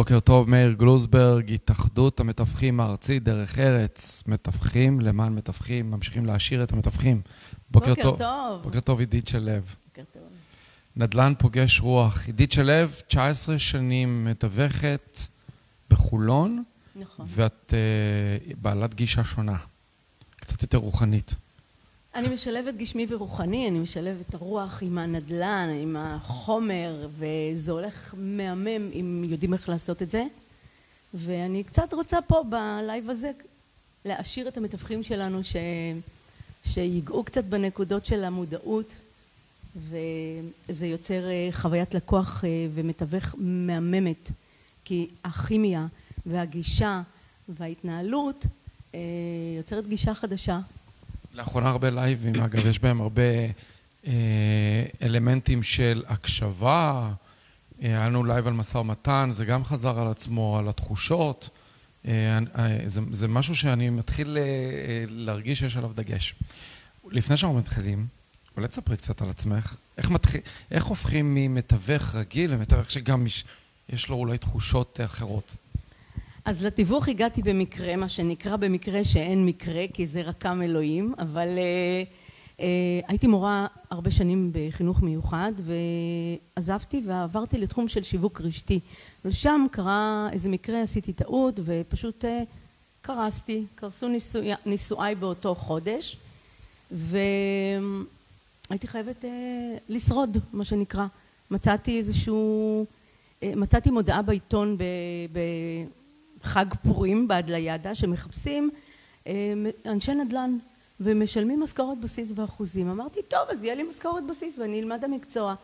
בוקר טוב, מאיר גלוזברג, התאחדות המתווכים הארצית, דרך ארץ, מתווכים למען מתווכים, ממשיכים להעשיר את המתווכים. בוקר טוב. טוב. בוקר טוב, עידית שלו. בוקר טוב. נדל"ן פוגש רוח. עידית שלו, 19 שנים מתווכת בחולון, נכון. ואת uh, בעלת גישה שונה, קצת יותר רוחנית. אני משלבת גשמי ורוחני, אני משלבת הרוח עם הנדל"ן, עם החומר, וזה הולך מהמם אם יודעים איך לעשות את זה. ואני קצת רוצה פה בלייב הזה להעשיר את המתווכים שלנו, ש... שיגעו קצת בנקודות של המודעות, וזה יוצר אה, חוויית לקוח אה, ומתווך מהממת, כי הכימיה והגישה וההתנהלות אה, יוצרת גישה חדשה לאחרונה הרבה לייבים, אגב, יש בהם הרבה אה, אלמנטים של הקשבה. אה, היה לנו לייב על משא ומתן, זה גם חזר על עצמו, על התחושות. אה, אה, זה, זה משהו שאני מתחיל אה, להרגיש שיש עליו דגש. לפני שאנחנו מתחילים, אולי תספרי קצת על עצמך. איך, מתחיל, איך הופכים ממתווך רגיל למתווך שגם יש, יש לו אולי תחושות אחרות? אז לתיווך הגעתי במקרה, מה שנקרא במקרה שאין מקרה, כי זה רקם אלוהים, אבל אה, אה, הייתי מורה הרבה שנים בחינוך מיוחד, ועזבתי ועברתי לתחום של שיווק רשתי. ושם קרה איזה מקרה, עשיתי טעות, ופשוט אה, קרסתי, קרסו נישואי, נישואיי באותו חודש, והייתי חייבת אה, לשרוד, מה שנקרא. מצאתי איזשהו... אה, מצאתי מודעה בעיתון ב... חג פורים בהדליאדה שמחפשים אה, אנשי נדל"ן ומשלמים משכורת בסיס ואחוזים. אמרתי טוב אז יהיה לי משכורת בסיס ואני אלמד המקצוע.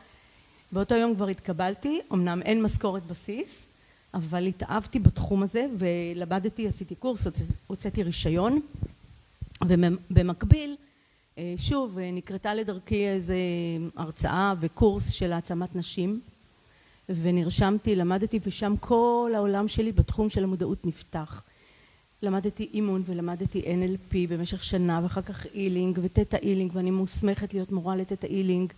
באותו יום כבר התקבלתי, אמנם אין משכורת בסיס אבל התאהבתי בתחום הזה ולמדתי, עשיתי קורס, הוצאתי רישיון ובמקביל אה, שוב נקרתה לדרכי איזה הרצאה וקורס של העצמת נשים ונרשמתי, למדתי ושם כל העולם שלי בתחום של המודעות נפתח. למדתי אימון ולמדתי NLP במשך שנה ואחר כך healing ו Theta Healing ואני מוסמכת להיות מורה ל Theta Healing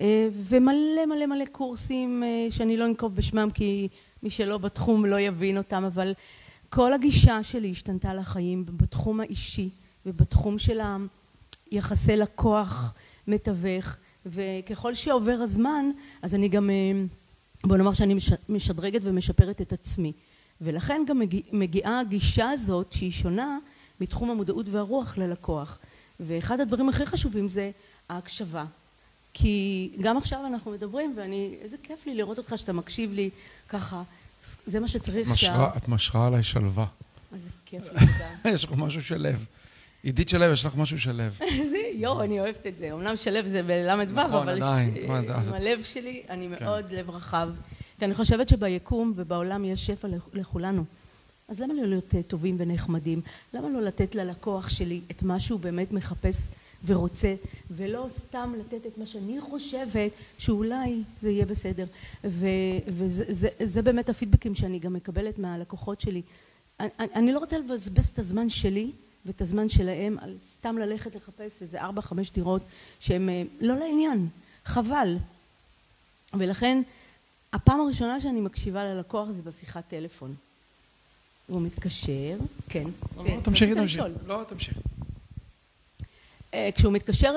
אה, ומלא מלא מלא קורסים אה, שאני לא אנקוב בשמם כי מי שלא בתחום לא יבין אותם אבל כל הגישה שלי השתנתה לחיים בתחום האישי ובתחום של היחסי לקוח מתווך וככל שעובר הזמן אז אני גם אה, בוא נאמר שאני משדרגת ומשפרת את עצמי. ולכן גם מגיעה הגישה הזאת שהיא שונה מתחום המודעות והרוח ללקוח. ואחד הדברים הכי חשובים זה ההקשבה. כי גם עכשיו אנחנו מדברים ואני איזה כיף לי לראות אותך שאתה מקשיב לי ככה. זה מה שצריך משרה, את משרה עליי שלווה. איזה כיף לי יש לך משהו של לב עידית שלו, יש לך משהו של לב. יואו, אני אוהבת את זה. אמנם שלו זה בל"ו, נכון, אבל עם הלב שלי, אני כן. מאוד לב רחב. כי אני חושבת שביקום ובעולם יש שפע לכולנו. אז למה לא להיות אה, טובים ונחמדים? למה לא לתת ללקוח שלי את מה שהוא באמת מחפש ורוצה, ולא סתם לתת את מה שאני חושבת שאולי זה יהיה בסדר. וזה באמת הפידבקים שאני גם מקבלת מהלקוחות שלי. אני, אני לא רוצה לבזבז את הזמן שלי ואת הזמן שלהם על סתם ללכת לחפש איזה ארבע חמש דירות שהם אה, לא לעניין, חבל. ולכן הפעם הראשונה שאני מקשיבה ללקוח זה בשיחת טלפון. הוא מתקשר, כן. לא, כן. תמשיכי, תמשיכי. לא, תמשיכי. אה, כשהוא מתקשר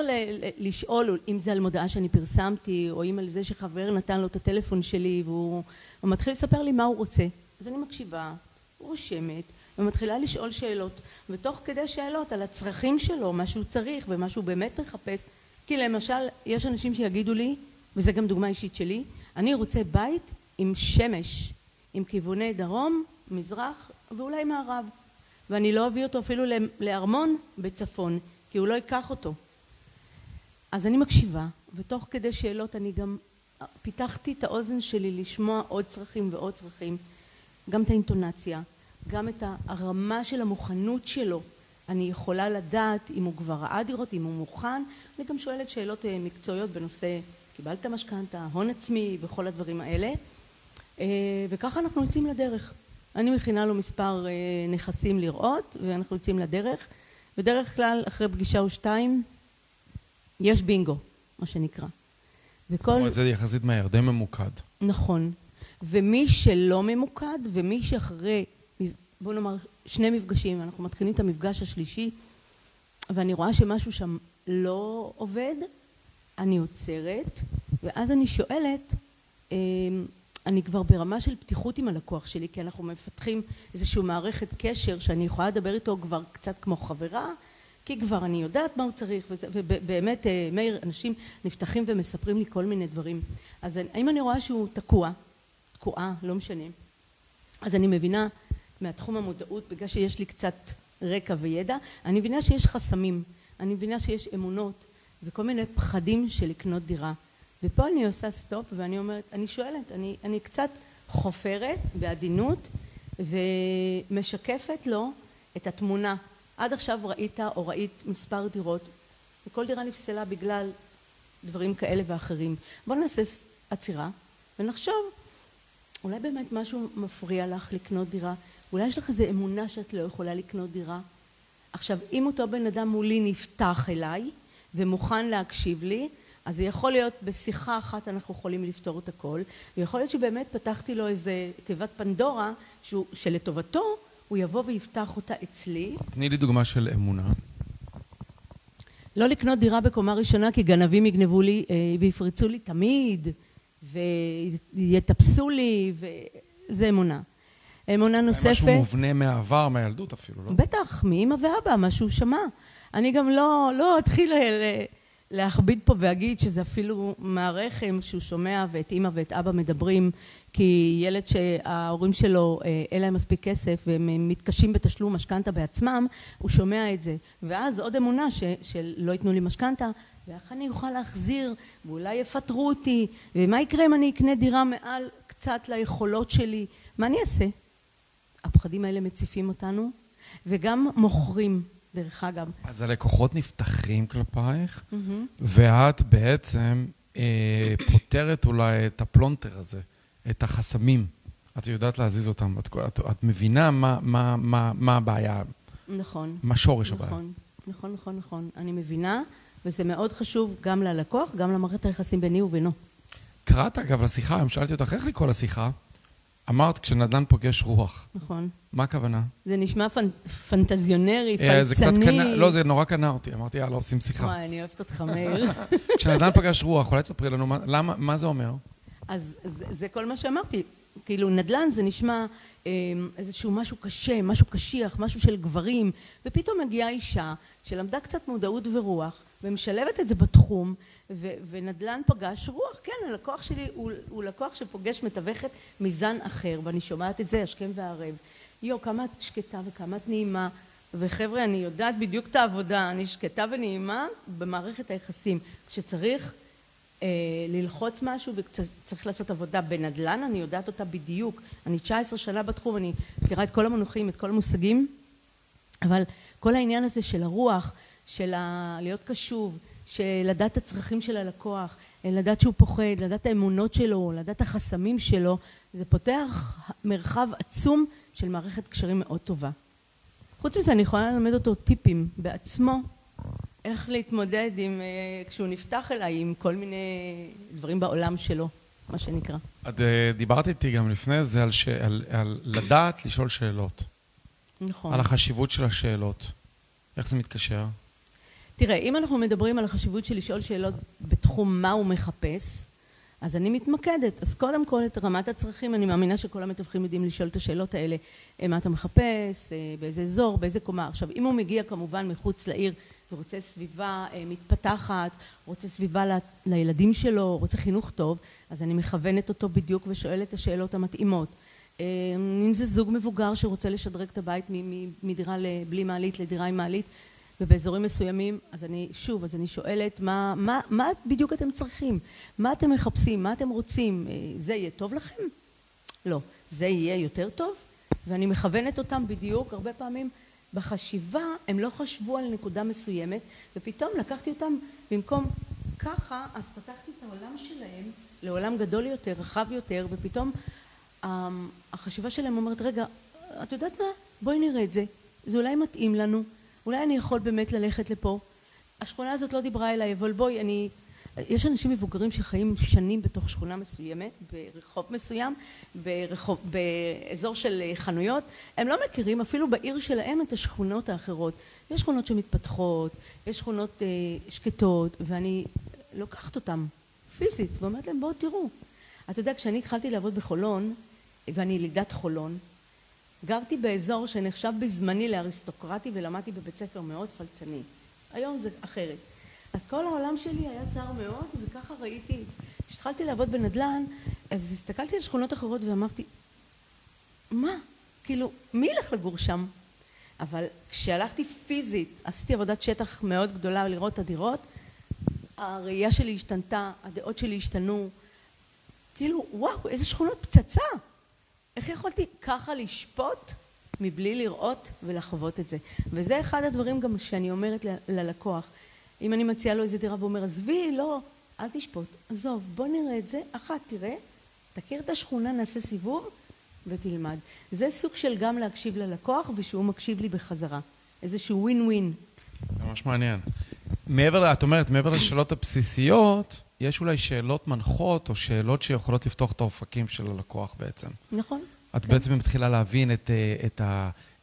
לשאול אם זה על מודעה שאני פרסמתי או אם על זה שחבר נתן לו את הטלפון שלי והוא מתחיל לספר לי מה הוא רוצה אז אני מקשיבה, רושמת ומתחילה לשאול שאלות ותוך כדי שאלות על הצרכים שלו מה שהוא צריך ומה שהוא באמת מחפש. כי למשל יש אנשים שיגידו לי וזה גם דוגמה אישית שלי אני רוצה בית עם שמש עם כיווני דרום מזרח ואולי מערב. ואני לא אביא אותו אפילו לארמון בצפון כי הוא לא ייקח אותו. אז אני מקשיבה ותוך כדי שאלות אני גם פיתחתי את האוזן שלי לשמוע עוד צרכים ועוד צרכים גם את האינטונציה גם את הרמה של המוכנות שלו. אני יכולה לדעת אם הוא כבר ראה דירות אם הוא מוכן. אני גם שואלת שאלות אה, מקצועיות בנושא קיבלת משכנתה הון עצמי וכל הדברים האלה. אה, וככה אנחנו יוצאים לדרך. אני מכינה לו מספר אה, נכסים לראות ואנחנו יוצאים לדרך. בדרך כלל אחרי פגישה או שתיים יש בינגו מה שנקרא. וכל... זאת אומרת זה יחסית מהר די ממוקד. נכון. ומי שלא ממוקד ומי שאחרי, בוא נאמר, שני מפגשים, אנחנו מתחילים את המפגש השלישי ואני רואה שמשהו שם לא עובד, אני עוצרת ואז אני שואלת אמ, אני כבר ברמה של פתיחות עם הלקוח שלי כי אנחנו מפתחים איזושהי מערכת קשר שאני יכולה לדבר איתו כבר קצת כמו חברה כי כבר אני יודעת מה הוא צריך ובאמת אה, מאיר אנשים נפתחים ומספרים לי כל מיני דברים. אז האם אני רואה שהוא תקוע? תקועה לא משנה. אז אני מבינה מהתחום המודעות בגלל שיש לי קצת רקע וידע אני מבינה שיש חסמים אני מבינה שיש אמונות וכל מיני פחדים של לקנות דירה. ופה אני עושה סטופ ואני אומרת אני שואלת אני, אני קצת חופרת בעדינות ומשקפת לו את התמונה. עד עכשיו ראית או ראית מספר דירות וכל דירה נפסלה בגלל דברים כאלה ואחרים. בוא נעשה עצירה ונחשוב אולי באמת משהו מפריע לך לקנות דירה אולי יש לך איזה אמונה שאת לא יכולה לקנות דירה עכשיו אם אותו בן אדם מולי נפתח אליי ומוכן להקשיב לי אז זה יכול להיות בשיחה אחת אנחנו יכולים לפתור את הכל ויכול להיות שבאמת פתחתי לו איזה תיבת פנדורה שהוא, שלטובתו הוא יבוא ויפתח אותה אצלי. תני לי דוגמה של אמונה. לא לקנות דירה בקומה ראשונה כי גנבים יגנבו לי אה, ויפרצו לי תמיד ויטפסו לי וזה אמונה. אמונה נוספת... משהו מובנה מהעבר, מהילדות אפילו, לא? בטח, מאמא ואבא, מה שהוא שמע. אני גם לא, לא אתחיל להכביד פה ואגיד שזה אפילו מהרחם שהוא שומע ואת אימא ואת אבא מדברים כי ילד שההורים שלו אה, אין להם מספיק כסף והם מתקשים בתשלום משכנתה בעצמם הוא שומע את זה ואז עוד אמונה ש, שלא ייתנו לי משכנתה ואיך אני אוכל להחזיר ואולי יפטרו אותי ומה יקרה אם אני אקנה דירה מעל קצת ליכולות שלי מה אני אעשה? הפחדים האלה מציפים אותנו וגם מוכרים דרך אגב. אז הלקוחות נפתחים כלפייך, mm-hmm. ואת בעצם אה, פותרת אולי את הפלונטר הזה, את החסמים. את יודעת להזיז אותם, את, את, את מבינה מה, מה, מה, מה הבעיה. נכון. מה שורש נכון, הבעיה. נכון, נכון, נכון. אני מבינה, וזה מאוד חשוב גם ללקוח, גם למערכת היחסים ביני ובינו. קראת אגב לשיחה, היום שאלתי אותך איך לקרוא לשיחה, אמרת כשנדל"ן פוגש רוח. נכון. מה הכוונה? זה נשמע פנ... פנטזיונרי, פלצני. זה קצת קנה, לא, זה נורא קנה אותי. אמרתי, יאללה, עושים שיחה. וואי, אני אוהבת אותך, מאיר. כשנדל"ן פגש רוח, אולי תספרי לנו, מה, למה, מה זה אומר? אז זה, זה כל מה שאמרתי. כאילו, נדל"ן זה נשמע אה, איזשהו משהו קשה, משהו קשיח, משהו של גברים, ופתאום מגיעה אישה שלמדה קצת מודעות ורוח, ומשלבת את זה בתחום, ו, ונדל"ן פגש רוח, כן, הלקוח שלי הוא, הוא לקוח שפוגש מתווכת מזן אחר, ואני שומעת את זה השכם והערב. יו, כמה את שקטה וכמה את נעימה, וחבר'ה, אני יודעת בדיוק את העבודה, אני שקטה ונעימה במערכת היחסים. כשצריך אה, ללחוץ משהו וצריך לעשות עבודה בנדל"ן, אני יודעת אותה בדיוק. אני 19 שנה בתחום, אני מכירה את כל המונחים, את כל המושגים, אבל כל העניין הזה של הרוח, של. להיות קשוב, של לדעת את הצרכים של הלקוח, לדעת שהוא פוחד, לדעת את האמונות שלו, לדעת החסמים שלו, זה פותח מרחב עצום של מערכת קשרים מאוד טובה. חוץ מזה אני יכולה ללמד אותו טיפים בעצמו איך להתמודד עם, אה, כשהוא נפתח אליי עם כל מיני דברים בעולם שלו, מה שנקרא. את אה, דיברת איתי גם לפני זה על, ש... על, על לדעת לשאול שאלות. נכון. על החשיבות של השאלות. איך זה מתקשר? תראה, אם אנחנו מדברים על החשיבות של לשאול שאלות בתחום מה הוא מחפש, אז אני מתמקדת. אז קודם כל את רמת הצרכים, אני מאמינה שכל המתווכים יודעים לשאול את השאלות האלה, אה, מה אתה מחפש, אה, באיזה אזור, באיזה קומה. עכשיו, אם הוא מגיע כמובן מחוץ לעיר ורוצה סביבה אה, מתפתחת, רוצה סביבה לילדים שלו, רוצה חינוך טוב, אז אני מכוונת אותו בדיוק ושואלת את השאלות המתאימות. אם זה זוג מבוגר שרוצה לשדרג את הבית מדירה בלי מעלית לדירה עם מעלית, ובאזורים מסוימים, אז אני, שוב, אז אני שואלת, מה, מה, מה בדיוק אתם צריכים? מה אתם מחפשים? מה אתם רוצים? אה, זה יהיה טוב לכם? לא. זה יהיה יותר טוב? ואני מכוונת אותם בדיוק, הרבה פעמים בחשיבה הם לא חשבו על נקודה מסוימת, ופתאום לקחתי אותם במקום ככה, אז פתחתי את העולם שלהם לעולם גדול יותר, רחב יותר, ופתאום אמ, החשיבה שלהם אומרת, רגע, את יודעת מה? בואי נראה את זה. זה אולי מתאים לנו. אולי אני יכול באמת ללכת לפה. השכונה הזאת לא דיברה אליי, אבל בואי, אני, יש אנשים מבוגרים שחיים שנים בתוך שכונה מסוימת, ברחוב מסוים, ברחוב, באזור של חנויות, הם לא מכירים אפילו בעיר שלהם את השכונות האחרות. יש שכונות שמתפתחות, יש שכונות אה, שקטות, ואני לוקחת אותם פיזית ואומרת להם בואו תראו. אתה יודע, כשאני התחלתי לעבוד בחולון, ואני ילידת חולון, גרתי באזור שנחשב בזמני לאריסטוקרטי ולמדתי בבית ספר מאוד פלצני. היום זה אחרת. אז כל העולם שלי היה צר מאוד וככה ראיתי. כשהתחלתי לעבוד בנדל"ן אז הסתכלתי על שכונות אחרות ואמרתי מה? כאילו מי ילך לגור שם? אבל כשהלכתי פיזית עשיתי עבודת שטח מאוד גדולה לראות את הדירות הראייה שלי השתנתה, הדעות שלי השתנו כאילו וואו איזה שכונות פצצה איך יכולתי ככה לשפוט מבלי לראות ולחוות את זה? וזה אחד הדברים גם שאני אומרת ללקוח. אם אני מציעה לו איזה דירה והוא אומר עזבי לא אל תשפוט עזוב בוא נראה את זה אחת תראה תכיר את השכונה נעשה סיבוב ותלמד. זה סוג של גם להקשיב ללקוח ושהוא מקשיב לי בחזרה. איזשהו ווין ווין זה ממש מעניין. מעבר, את אומרת, מעבר לשאלות הבסיסיות, יש אולי שאלות מנחות או שאלות שיכולות לפתוח את האופקים של הלקוח בעצם. נכון. את כן. בעצם מתחילה להבין את, אה, את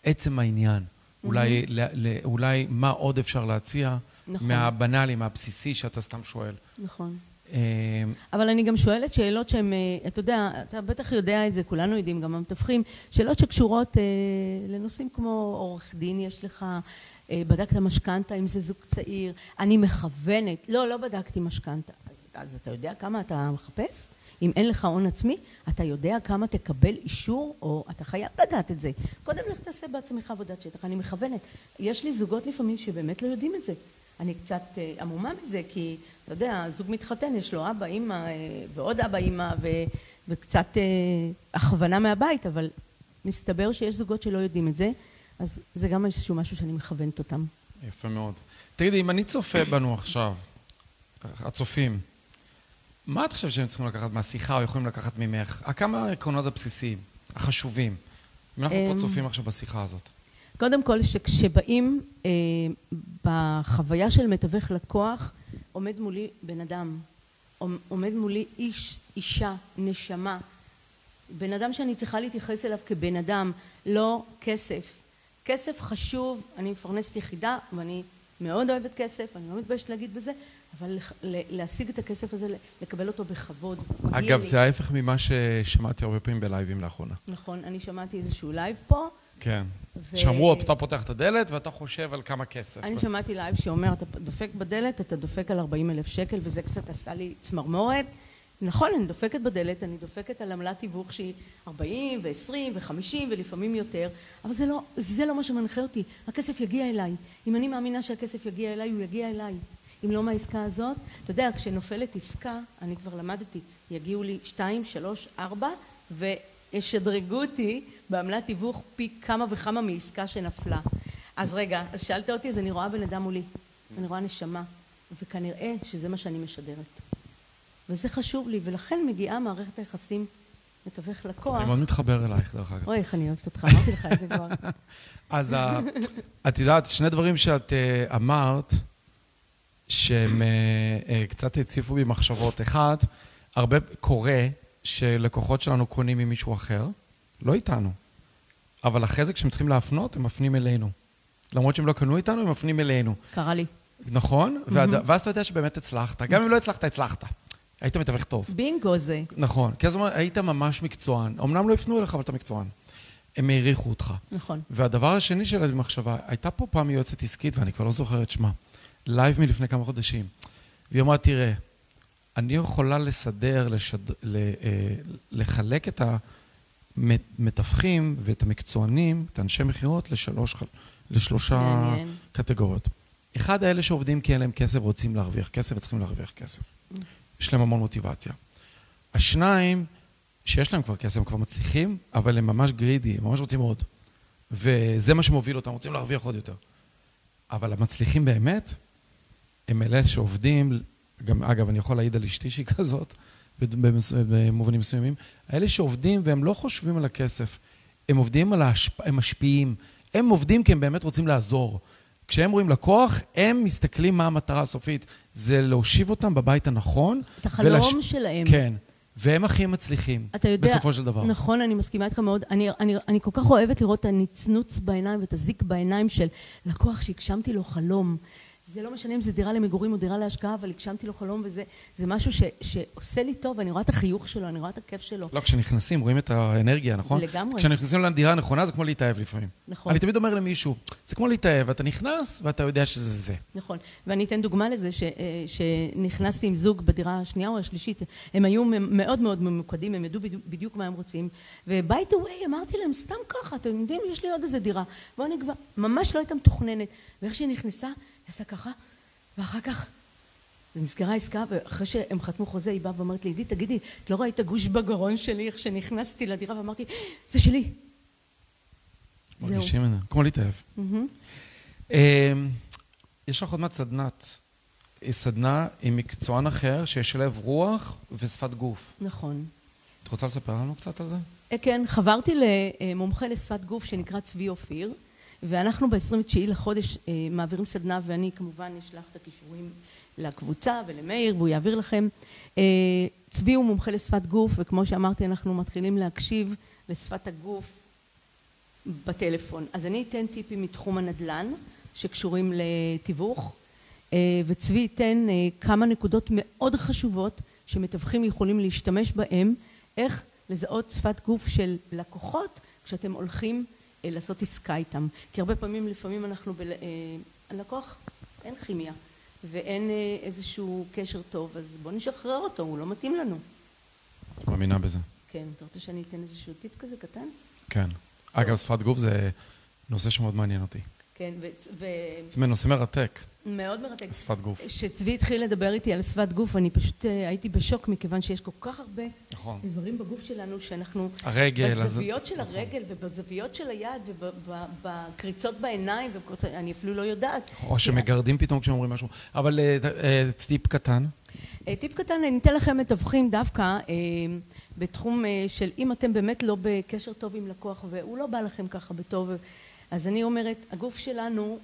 עצם העניין. אולי, אולי מה עוד אפשר להציע נכון. מהבנאלי, מהבסיסי שאתה סתם שואל. נכון. אה, אבל אני גם שואלת שאלות שהן, אה, אתה יודע, אתה בטח יודע את זה, כולנו יודעים, גם המתווכים, שאלות שקשורות אה, לנושאים כמו עורך דין יש לך, אה, בדקת משכנתה אם זה זוג צעיר, אני מכוונת, לא, לא בדקתי משכנתה. אז, אז אתה יודע כמה אתה מחפש? אם אין לך הון עצמי, אתה יודע כמה תקבל אישור, או אתה חייב לדעת את זה. קודם לך תעשה בעצמך עבודת שטח, אני מכוונת. יש לי זוגות לפעמים שבאמת לא יודעים את זה. אני קצת אה, עמומה מזה, כי אתה יודע, זוג מתחתן, יש לו אבא, אימא, אה, ועוד אבא, אימא, ו, וקצת הכוונה מהבית, אבל מסתבר שיש זוגות שלא יודעים את זה. אז זה גם איזשהו משהו שאני מכוונת אותם. יפה מאוד. תגידי, אם אני צופה בנו עכשיו, הצופים, מה את חושבת שהם צריכים לקחת מהשיחה או יכולים לקחת ממך? כמה העקרונות הבסיסיים, החשובים? אם אנחנו פה אמ, צופים עכשיו בשיחה הזאת. קודם כל, שכשבאים אה, בחוויה של מתווך לקוח, עומד מולי בן אדם, עומד מולי איש, אישה, נשמה, בן אדם שאני צריכה להתייחס אליו כבן אדם, לא כסף. כסף חשוב, אני מפרנסת יחידה ואני מאוד אוהבת כסף, אני לא מתביישת להגיד בזה, אבל להשיג את הכסף הזה, לקבל אותו בכבוד. אגב, זה ההפך ממה ששמעתי הרבה פעמים בלייבים לאחרונה. נכון, אני שמעתי איזשהו לייב פה. כן. שאמרו, אתה פותח את הדלת ואתה חושב על כמה כסף. אני שמעתי לייב שאומר, אתה דופק בדלת, אתה דופק על 40 אלף שקל, וזה קצת עשה לי צמרמורת. נכון, אני דופקת בדלת, אני דופקת על עמלת תיווך שהיא 40 ו-20 ו-50 ולפעמים יותר, אבל זה לא, זה לא מה שמנחה אותי. הכסף יגיע אליי. אם אני מאמינה שהכסף יגיע אליי, הוא יגיע אליי. אם לא מהעסקה הזאת, אתה יודע, כשנופלת עסקה, אני כבר למדתי, יגיעו לי 2, 3, 4 וישדרגו אותי בעמלת תיווך פי כמה וכמה מעסקה שנפלה. אז רגע, אז שאלת אותי, אז אני רואה בן אדם מולי, אני רואה נשמה, וכנראה שזה מה שאני משדרת. וזה חשוב לי, ולכן מגיעה מערכת היחסים מתווך לקוח. אני מאוד מתחבר אלייך, דרך אגב. אוי, איך אני אוהבת אותך, אמרתי לך את זה כבר. אז את יודעת, שני דברים שאת אה, אמרת, שהם אה, אה, קצת הציפו בי מחשבות. אחד, הרבה קורה שלקוחות שלנו קונים ממישהו אחר, לא איתנו, אבל אחרי זה כשהם צריכים להפנות, הם מפנים אלינו. למרות שהם לא קנו איתנו, הם מפנים אלינו. קרה לי. נכון, ואז אתה יודע שבאמת הצלחת. גם אם לא הצלחת, הצלחת. היית מתווך טוב. בינגו זה. נכון. כי אז היית ממש מקצוען. אמנם לא הפנו אליך, אבל אתה מקצוען. הם העריכו אותך. נכון. והדבר השני שלה במחשבה, הייתה פה פעם יועצת עסקית, ואני כבר לא זוכר את שמה, לייב מלפני כמה חודשים. והיא אמרה, תראה, אני יכולה לסדר, לשד... ל... אה, לחלק את המתווכים ואת המקצוענים, את האנשי מכירות, לשלוש, לשלושה מעניין. קטגוריות. אחד, האלה שעובדים כי אין להם כסף, רוצים להרוויח כסף וצריכים להרוויח כסף. יש להם המון מוטיבציה. השניים, שיש להם כבר כסף, הם כבר מצליחים, אבל הם ממש גרידי, הם ממש רוצים עוד. וזה מה שמוביל אותם, רוצים להרוויח עוד יותר. אבל המצליחים באמת, הם אלה שעובדים, גם, אגב, אני יכול להעיד על אשתי שהיא כזאת, במובנים מסוימים, האלה שעובדים והם לא חושבים על הכסף, הם עובדים על ההשפעה, הם משפיעים, הם עובדים כי הם באמת רוצים לעזור. כשהם רואים לקוח, הם מסתכלים מה המטרה הסופית. זה להושיב אותם בבית הנכון. את החלום ולש... שלהם. כן. והם הכי מצליחים, אתה יודע, בסופו של דבר. נכון, אני מסכימה איתך מאוד. אני, אני, אני כל כך אוהבת לראות את הנצנוץ בעיניים ואת הזיק בעיניים של לקוח שהגשמתי לו חלום. זה לא משנה אם זה דירה למגורים או דירה להשקעה, אבל הגשמתי לו חלום וזה משהו ש, שעושה לי טוב, אני רואה את החיוך שלו, אני רואה את הכיף שלו. לא, כשנכנסים רואים את האנרגיה, נכון? לגמרי. כשנכנסים לדירה הנכונה זה כמו להתאהב לפעמים. נכון. אני תמיד אומר למישהו, זה כמו להתאהב, אתה נכנס ואתה יודע שזה זה. נכון, ואני אתן דוגמה לזה, ש, אה, שנכנסתי עם זוג בדירה השנייה או השלישית, הם היו מאוד מאוד ממוקדים, הם ידעו בדיוק, מה הם רוצים, וביי דה ווי אמרתי להם, סתם ככה, אתם יודעים, יש לי עוד איזה דירה, בואו נגבה, ממש לא הייתה מתוכננת, ואיך שהיא נכנסה, עשה ככה, ואחר כך נסגרה עסקה, ואחרי שהם חתמו חוזה, היא באה ואומרת לי, עידית, תגידי, את לא ראית גוש בגרון שלי איך שנכנסתי לדירה, ואמרתי, זה שלי. מרגישים את זה, כמו להתאהב. אמ, יש לך עוד מעט סדנת, סדנה עם מקצוען אחר שישלב רוח ושפת גוף. נכון. את רוצה לספר לנו קצת על זה? אה, כן, חברתי למומחה לשפת גוף שנקרא צבי אופיר. ואנחנו ב-29 לחודש אה, מעבירים סדנה ואני כמובן אשלח את הכישורים לקבוצה ולמאיר והוא יעביר לכם. אה, צבי הוא מומחה לשפת גוף וכמו שאמרתי אנחנו מתחילים להקשיב לשפת הגוף בטלפון. אז אני אתן טיפים מתחום הנדל"ן שקשורים לתיווך אה, וצבי ייתן כמה נקודות מאוד חשובות שמתווכים יכולים להשתמש בהם איך לזהות שפת גוף של לקוחות כשאתם הולכים אה, לעשות עסקה איתם. כי הרבה פעמים, לפעמים אנחנו, בל... אה, הלקוח, אין כימיה ואין אה, איזשהו קשר טוב, אז בוא נשחרר אותו, הוא לא מתאים לנו. מאמינה בזה. כן, אתה רוצה שאני אתן איזשהו טיפ כזה קטן? כן. אגב, שפת גוף זה נושא שמאוד מעניין אותי. כן, ו... זה נושא מרתק. מאוד מרתק. שפת גוף. כשצבי התחיל לדבר איתי על שפת גוף, אני פשוט אה, הייתי בשוק, מכיוון שיש כל כך הרבה נכון. איברים בגוף שלנו, שאנחנו... הרגל. בזוויות אז... של נכון. הרגל ובזוויות של היד ובקריצות בעיניים, אני אפילו לא יודעת. או שמגרדים פתאום כשאומרים משהו. אבל אה, אה, טיפ קטן. טיפ קטן, אני אתן לכם מתווכים דווקא בתחום של אם אתם באמת לא בקשר טוב עם לקוח והוא לא בא לכם ככה בטוב, אז אני אומרת, הגוף שלנו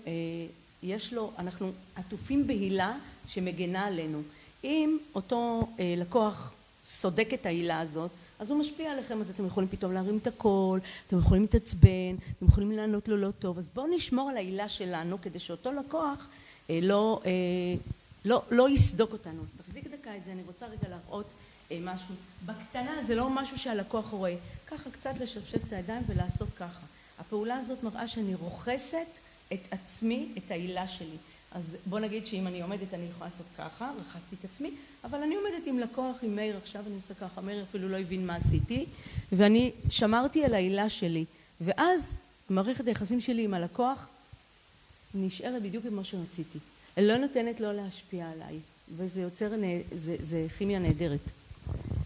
יש לו, אנחנו עטופים בהילה שמגנה עלינו. אם אותו אה, לקוח סודק את ההילה הזאת, אז הוא משפיע עליכם, אז אתם יכולים פתאום להרים את הקול, אתם יכולים להתעצבן, אתם יכולים לענות לו לא טוב, אז בואו נשמור על ההילה שלנו כדי שאותו לקוח אה, לא, אה, לא, לא יסדוק אותנו. אז תחזיק דקה את זה, אני רוצה רגע להראות אה, משהו. בקטנה זה לא משהו שהלקוח רואה, ככה קצת לשפשף את הידיים ולעשות ככה. הפעולה הזאת מראה שאני רוכסת את עצמי, את העילה שלי. אז בוא נגיד שאם אני עומדת אני יכולה לעשות ככה, רכזתי את עצמי, אבל אני עומדת עם לקוח, עם מאיר עכשיו, אני עושה ככה, מאיר אפילו לא הבין מה עשיתי, ואני שמרתי על העילה שלי, ואז מערכת היחסים שלי עם הלקוח נשארת בדיוק כמו שרציתי. לא נותנת לו להשפיע עליי, וזה יוצר, זה, זה כימיה נהדרת.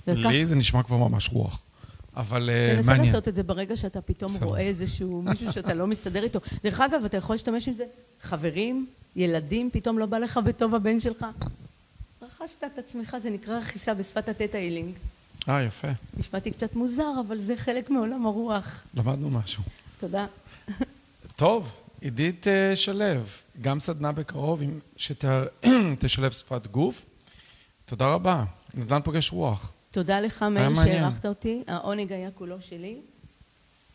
לי זה נשמע כבר ממש רוח. אבל תנסה מעניין. תנסה לעשות את זה ברגע שאתה פתאום בסדר. רואה איזשהו מישהו שאתה לא מסתדר איתו. דרך אגב, אתה יכול להשתמש עם זה, חברים, ילדים, פתאום לא בא לך בטוב הבן שלך. רכסת את עצמך, זה נקרא רכיסה בשפת התטא אילינג. אה, יפה. נשמעתי קצת מוזר, אבל זה חלק מעולם הרוח. למדנו משהו. תודה. טוב, עידית uh, שלו, גם סדנה בקרוב שתשלב שפת גוף. תודה רבה. נדל"ן פוגש רוח. תודה לך, מאיר, שאירחת אותי. העונג היה כולו שלי.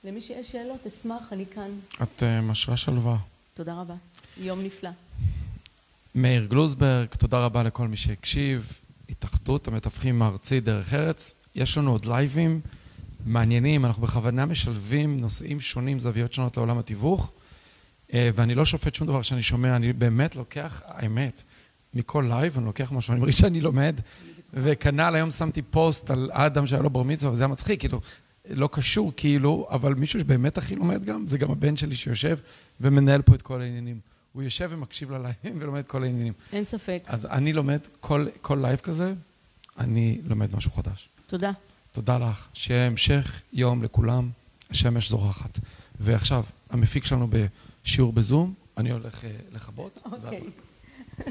למי שיש שאלות, אשמח, אני כאן. את uh, משרה שלווה. תודה רבה. יום נפלא. מאיר גלוזברג, תודה רבה לכל מי שהקשיב. התאחדות המתווכים הארצי דרך ארץ. יש לנו עוד לייבים מעניינים, אנחנו בכוונה משלבים נושאים שונים, זוויות שונות לעולם התיווך. אה, ואני לא שופט שום דבר שאני שומע, אני באמת לוקח, האמת, מכל לייב אני לוקח משהו, אני מרגיש שאני לומד. וכנ"ל היום שמתי פוסט על אדם שהיה לו בר מצווה, וזה היה מצחיק, כאילו, לא קשור כאילו, אבל מישהו שבאמת הכי לומד גם, זה גם הבן שלי שיושב ומנהל פה את כל העניינים. הוא יושב ומקשיב ללייבים ולומד את כל העניינים. אין ספק. אז אני לומד כל, כל לייב כזה, אני לומד משהו חדש. תודה. תודה לך. שיהיה המשך יום לכולם, השמש זורחת. ועכשיו, המפיק שלנו בשיעור בזום, אני הולך אה, לכבות. אוקיי. Okay.